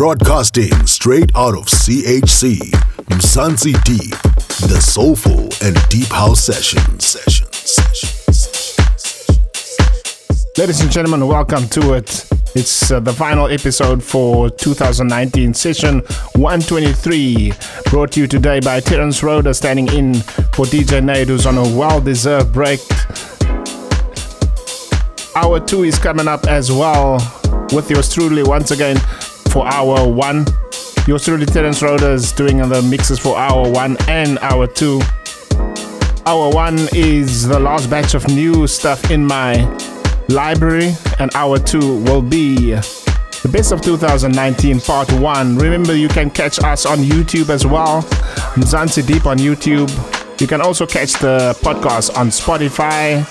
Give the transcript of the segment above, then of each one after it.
Broadcasting straight out of CHC, Mzansi Deep, the soulful and deep house session. Sessions. Sessions. Ladies and gentlemen, welcome to it. It's uh, the final episode for 2019 session 123, brought to you today by Terence Roder, standing in for DJ Nade, who's on a well deserved break. Hour two is coming up as well, with yours truly once again for hour one. Your truly, Terence Roder, is doing the mixes for hour one and hour two. Hour one is the last batch of new stuff in my library, and hour two will be the best of 2019 part one. Remember, you can catch us on YouTube as well, Mzansi Deep on YouTube. You can also catch the podcast on Spotify.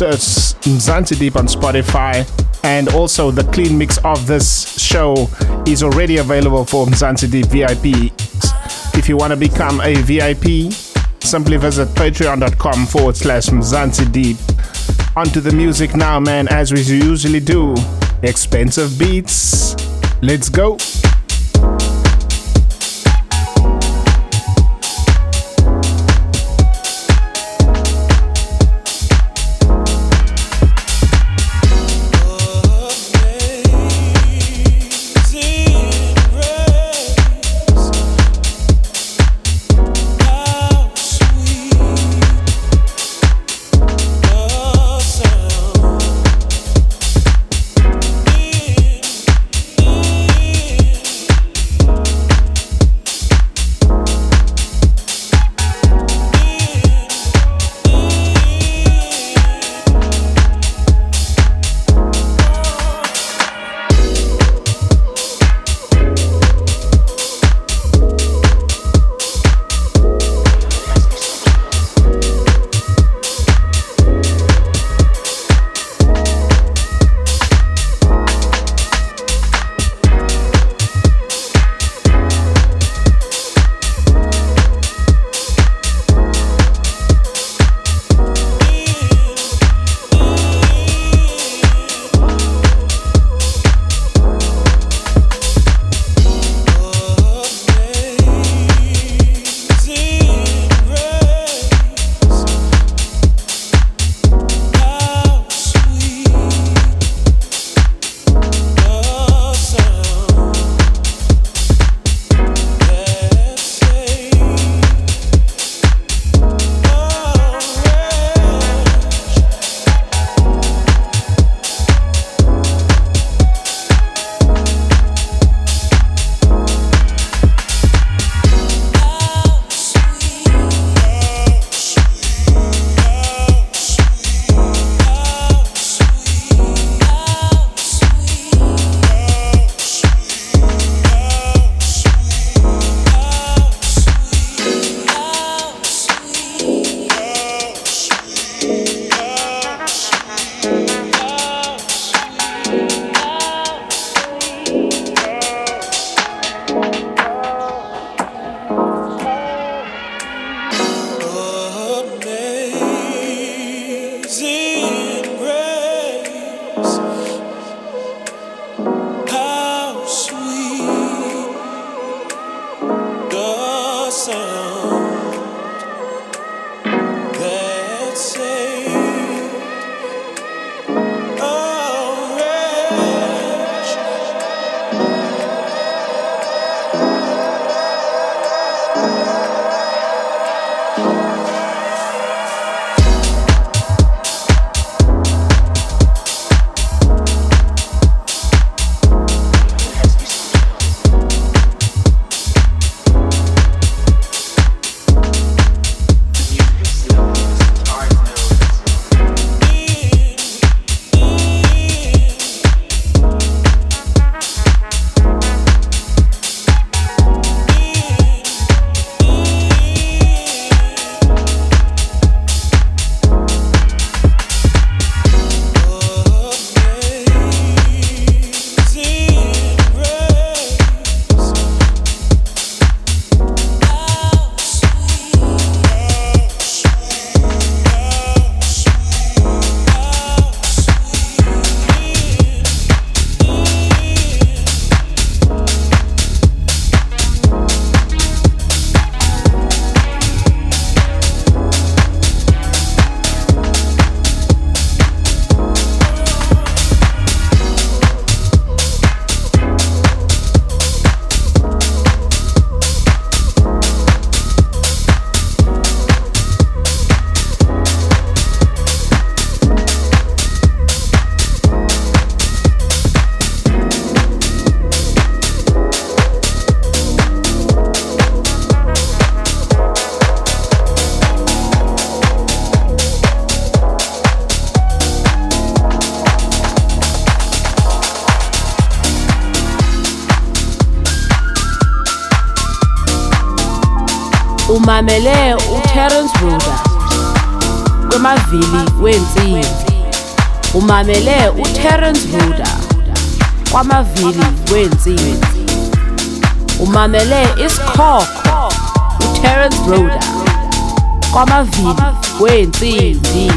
Search Mzansi Deep on Spotify. And also, the clean mix of this show is already available for Mzansi Deep VIP. If you want to become a VIP, simply visit patreon.com forward slash Mzansi Deep. Onto the music now, man, as we usually do. Expensive beats. Let's go. Umamele uTerence Ruder kwemavili wensimbi umamele uTerence Ruder kwamavili wensimbi umamele isikhokho uTerence Ruder kwamavili wensimbi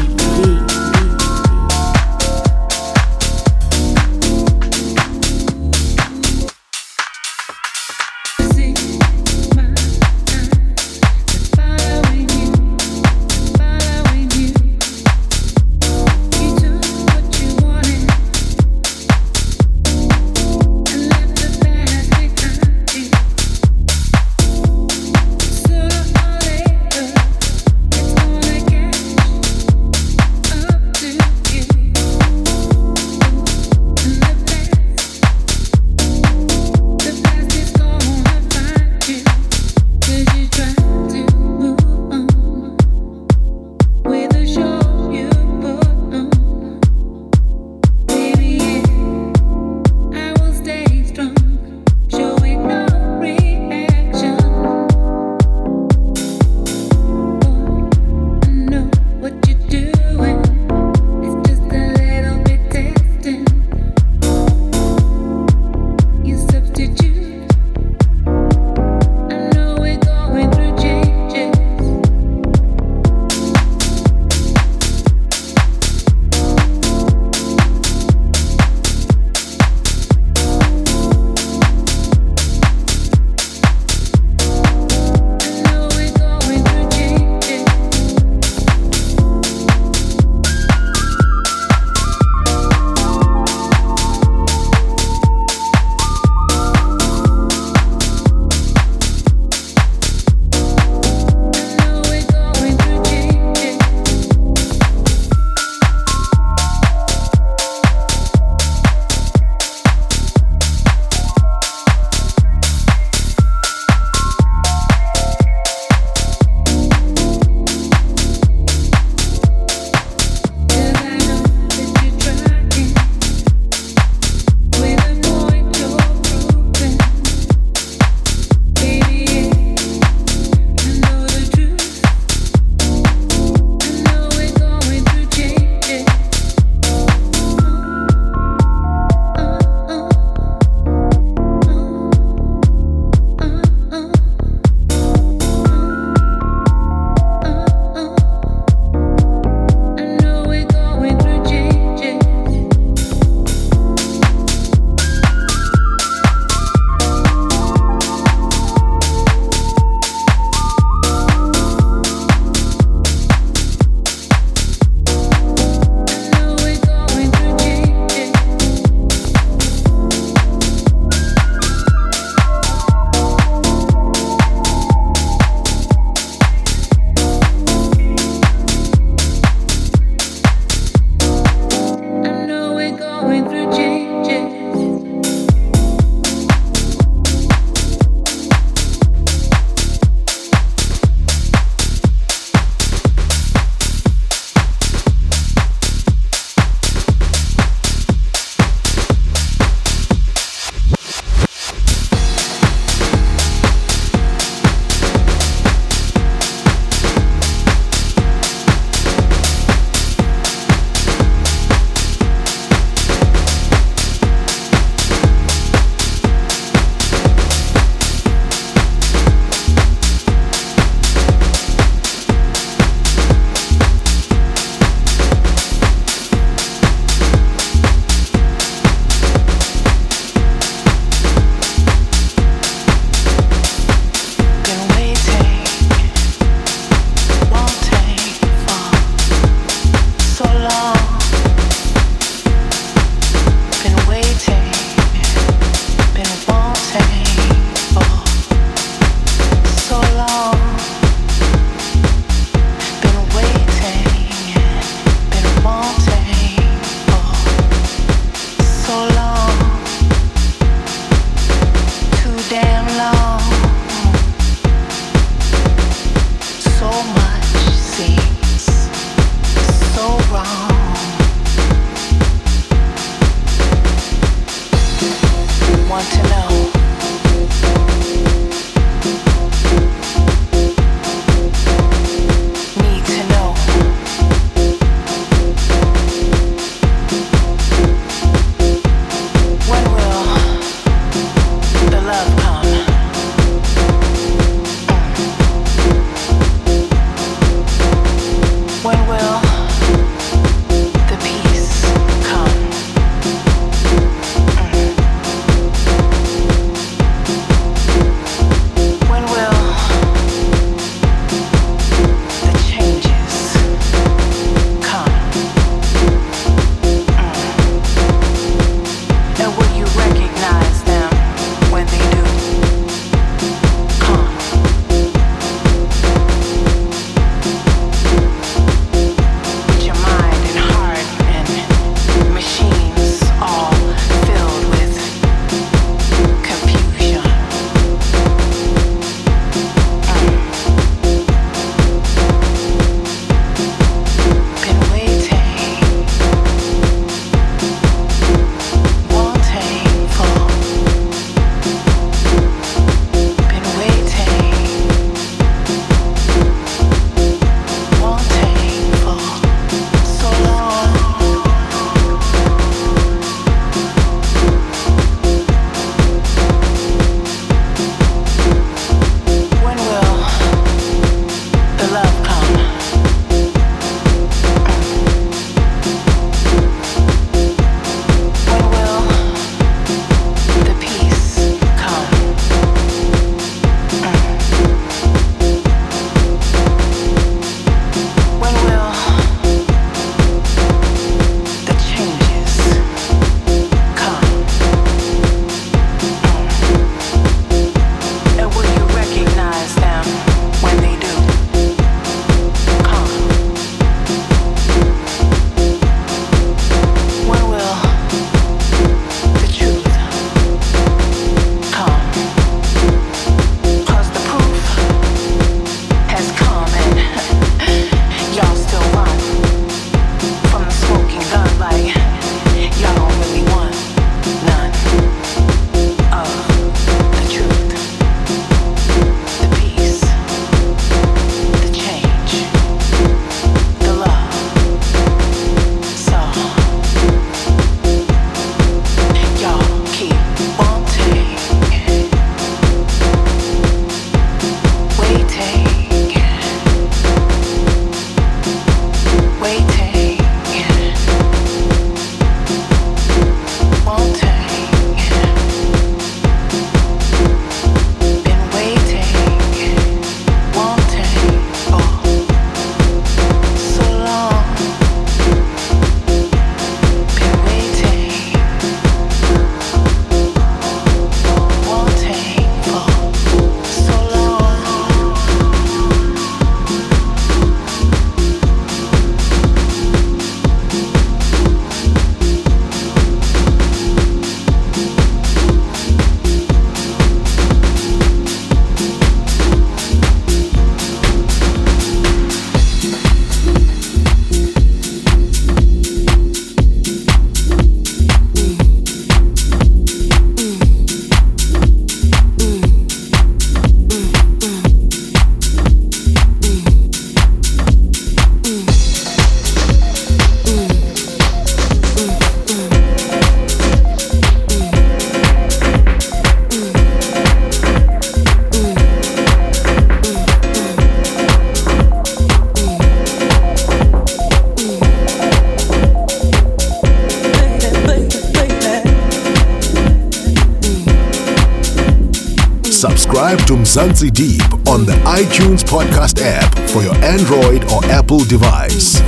Subscribe to Mzansi Deep on the iTunes podcast app for your Android or Apple device.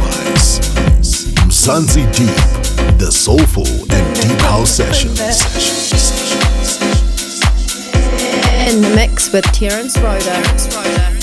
Mzansi Deep, the soulful and deep house sessions. In the mix with Terence Roder.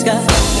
sky.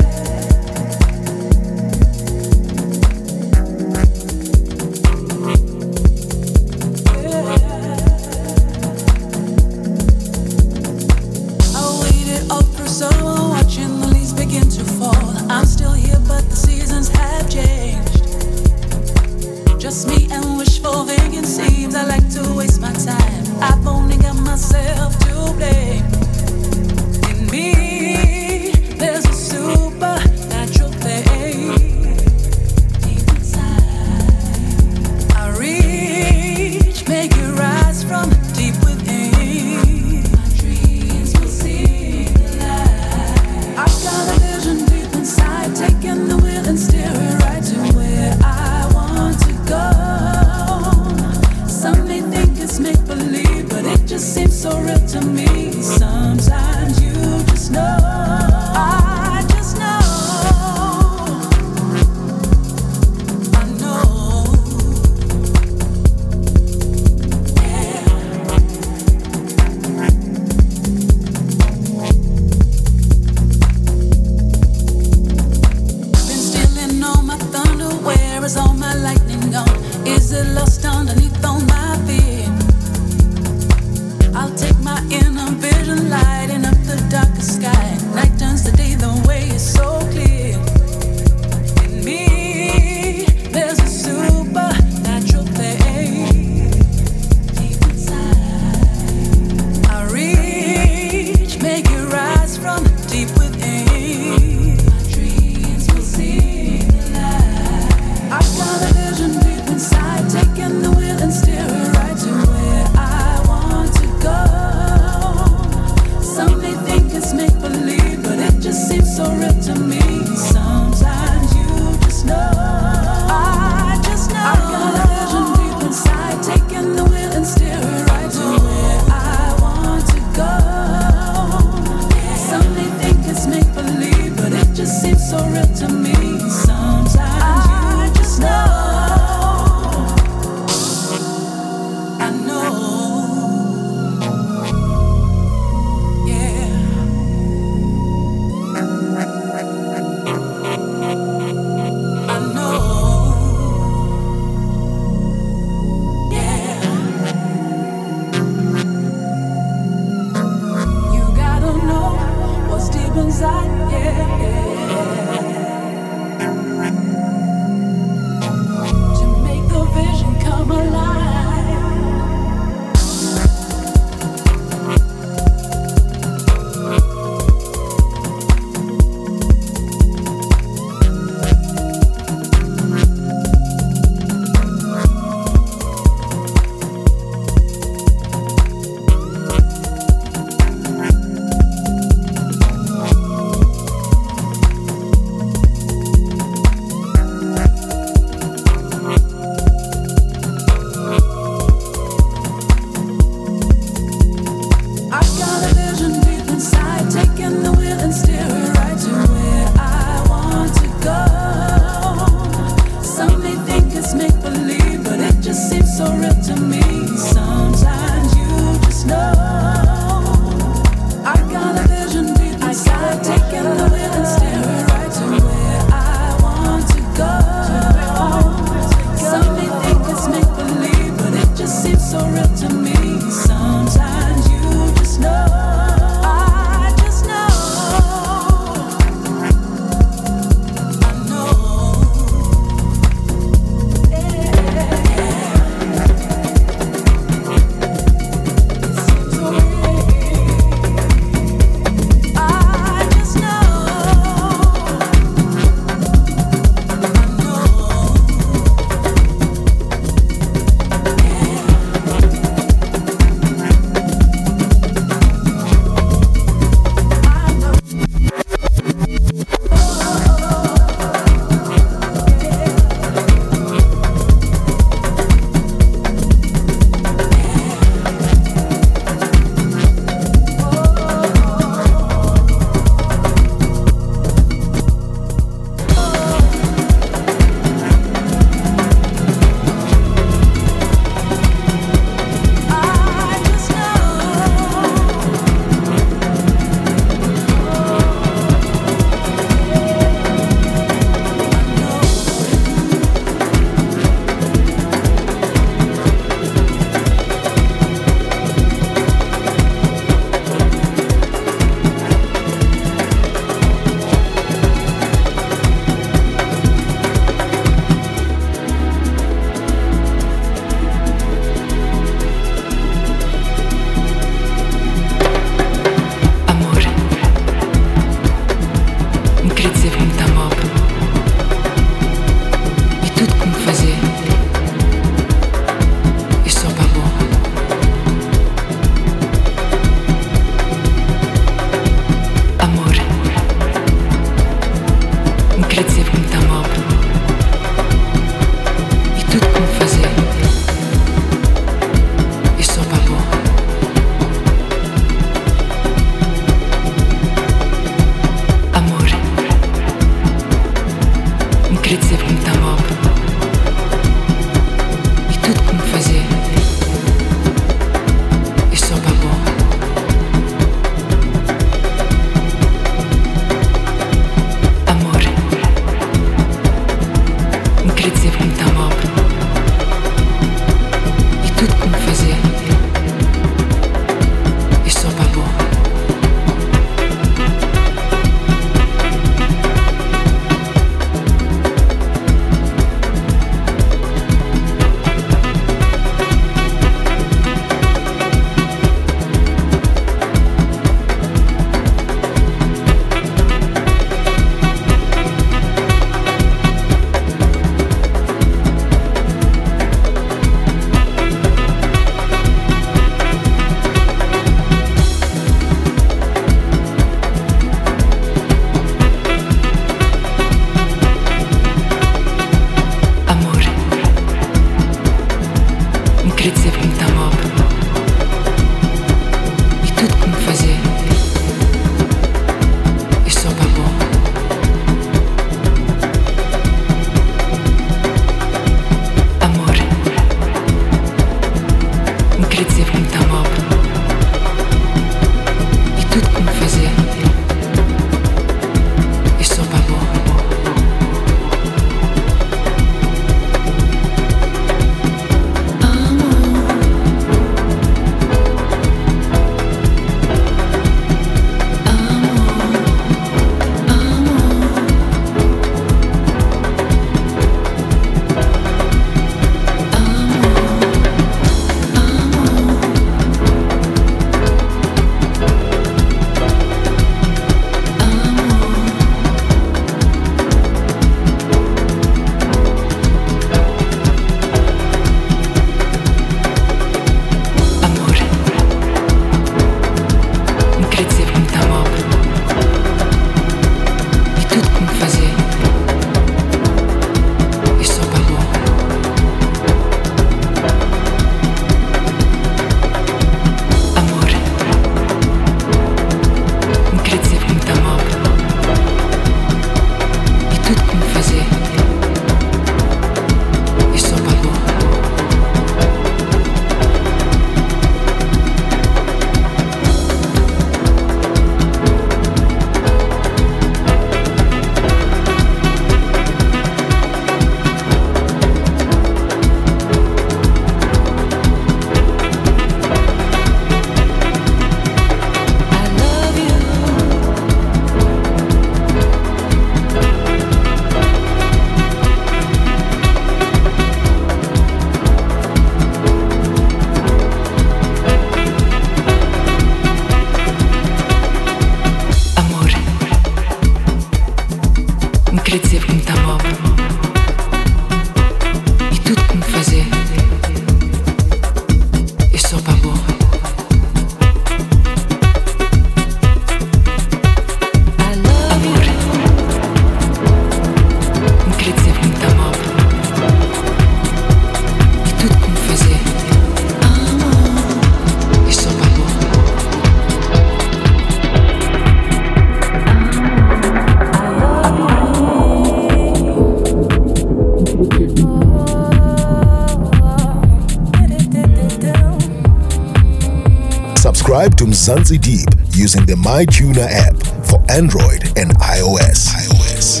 Mzansi Deep using the MyTuner app for Android and iOS. iOS.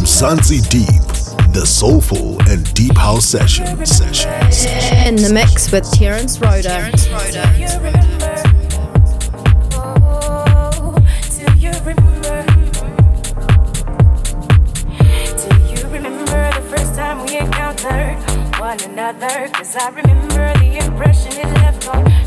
Mzansi Deep, the soulful and deep house session. Sessions. In the mix with Terence Roder. one another Cause I remember the impression it left on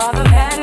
of the man.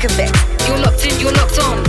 Reykjavik. You're locked in, you're locked on.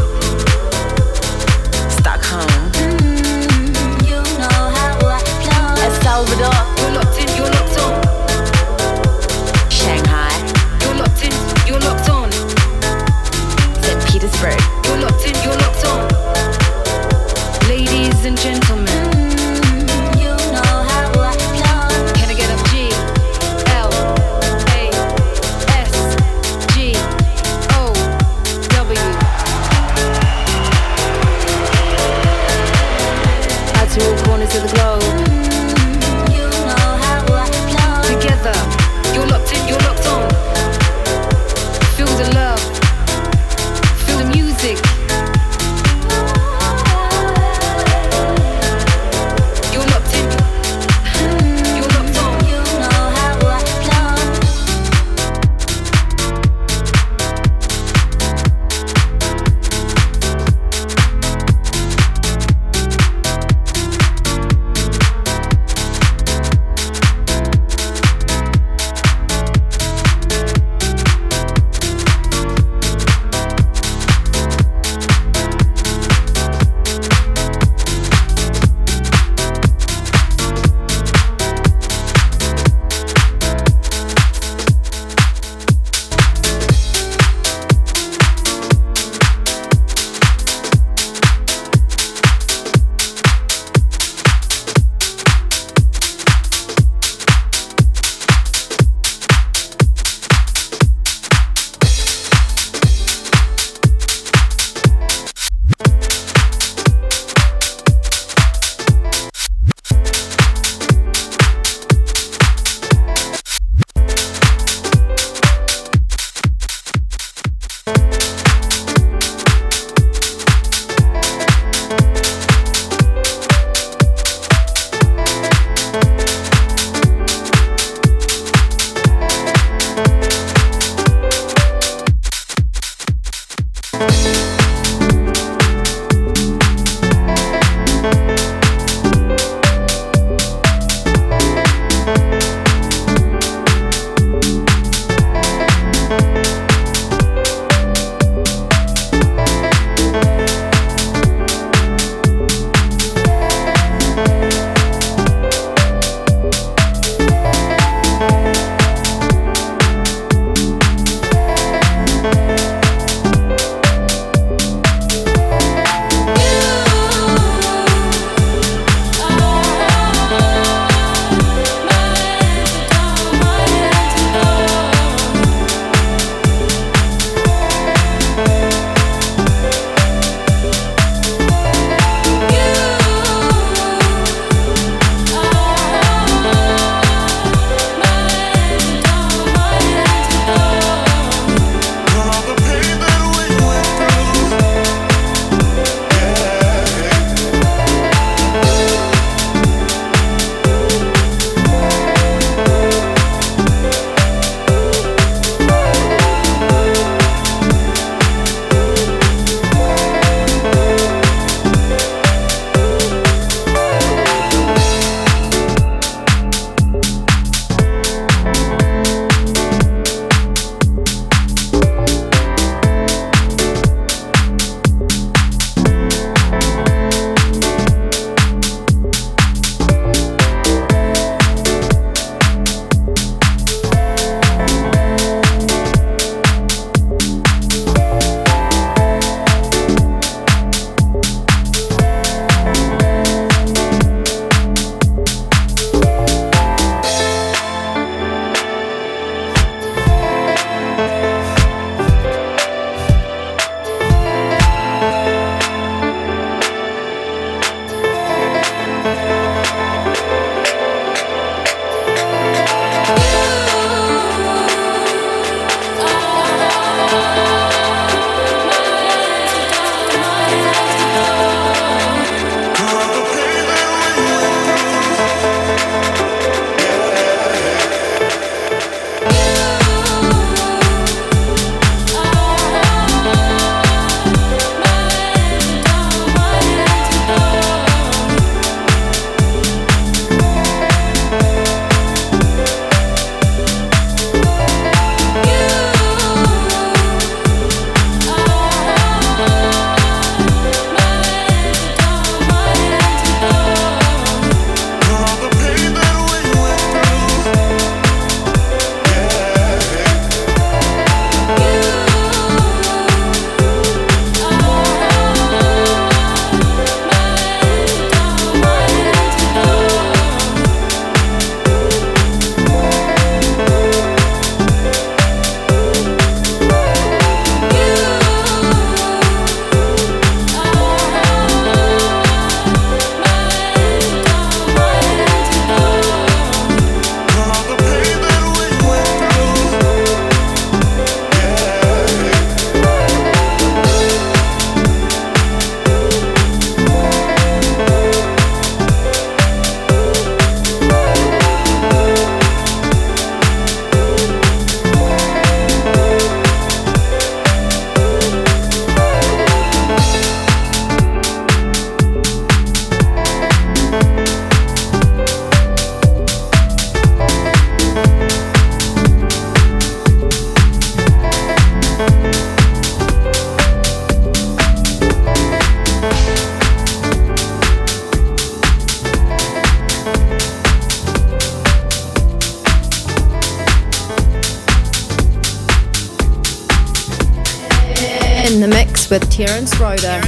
Terence Roder.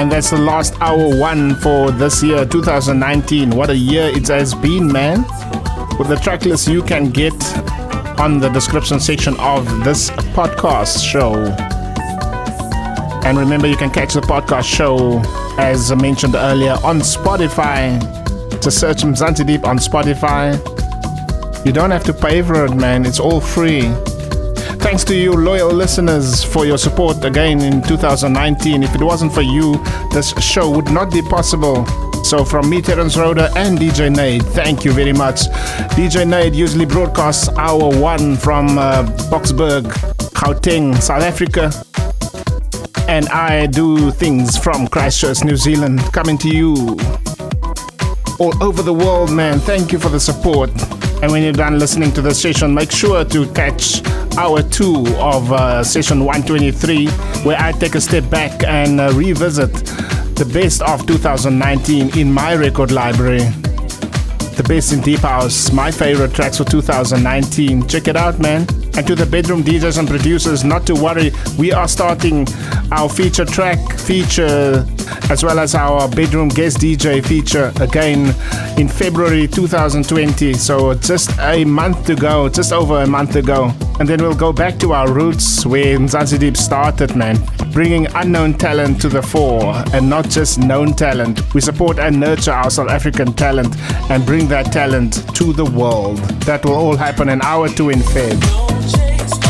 And that's the last hour one for this year, 2019. What a year it has been, man. With the track list you can get on the description section of this podcast show. And remember, you can catch the podcast show, as mentioned earlier, on Spotify. To search Mzansi Deep on Spotify. You don't have to pay for it, man. It's all free. Thanks to you, loyal listeners, for your support again in 2019. If it wasn't for you, this show would not be possible. So, from me, Terence Roder, and DJ Nade, thank you very much. DJ Nade usually broadcasts hour one from uh, Boksburg, Gauteng, South Africa. And I do things from Christchurch, New Zealand, coming to you all over the world, man. Thank you for the support. And when you're done listening to the session, make sure to catch hour two of uh, session 123, where I take a step back and uh, revisit the best of 2019 in my record library. The best in Deep House, my favorite tracks for 2019. Check it out, man. And to the bedroom DJs and producers, not to worry, we are starting our feature track feature as well as our bedroom guest DJ feature again in February 2020. So just a month to go, just over a month ago. And then we'll go back to our roots where Mzansi Deep started, man. Bringing unknown talent to the fore and not just known talent. We support and nurture our South African talent and bring that talent to the world. That will all happen in hour two in Feb.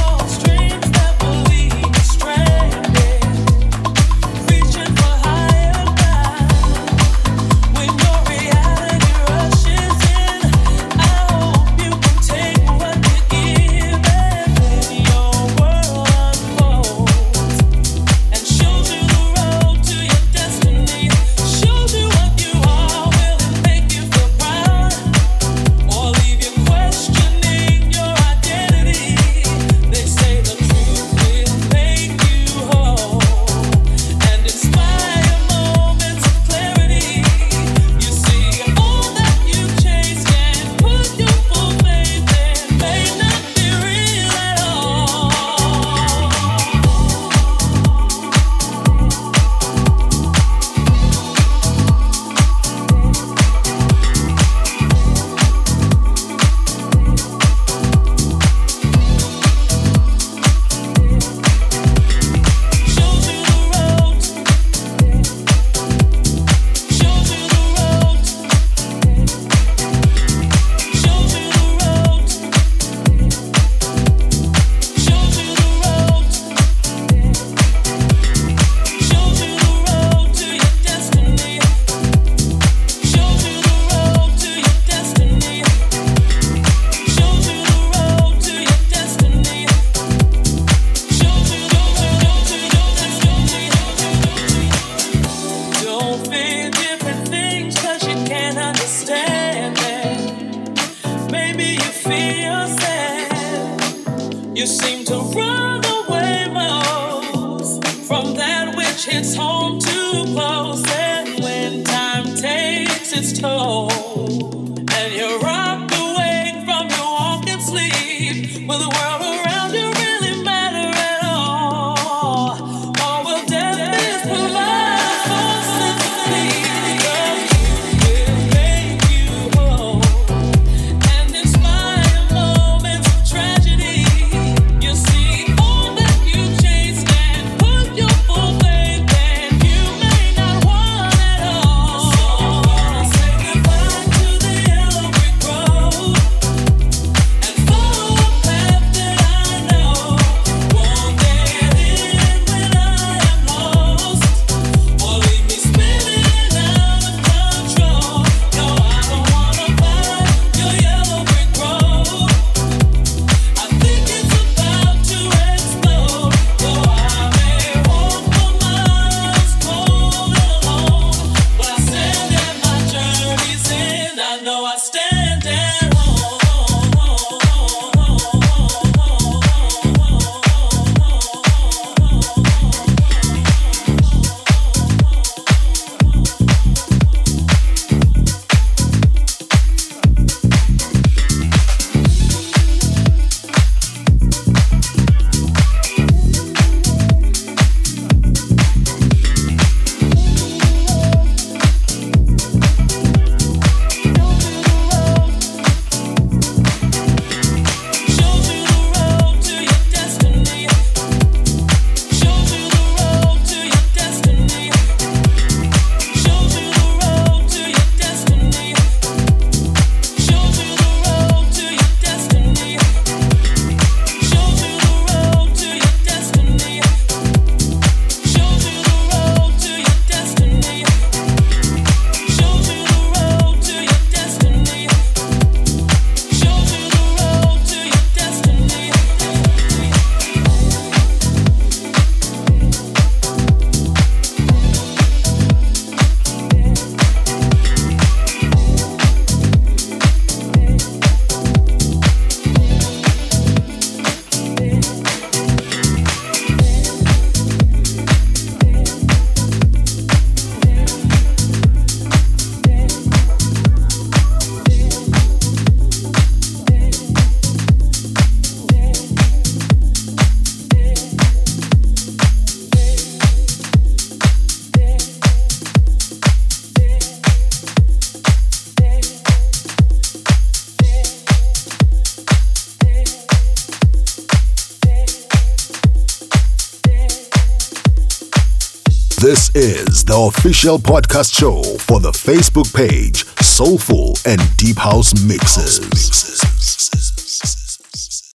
The official podcast show for the Facebook page Soulful and Deep House Mixes.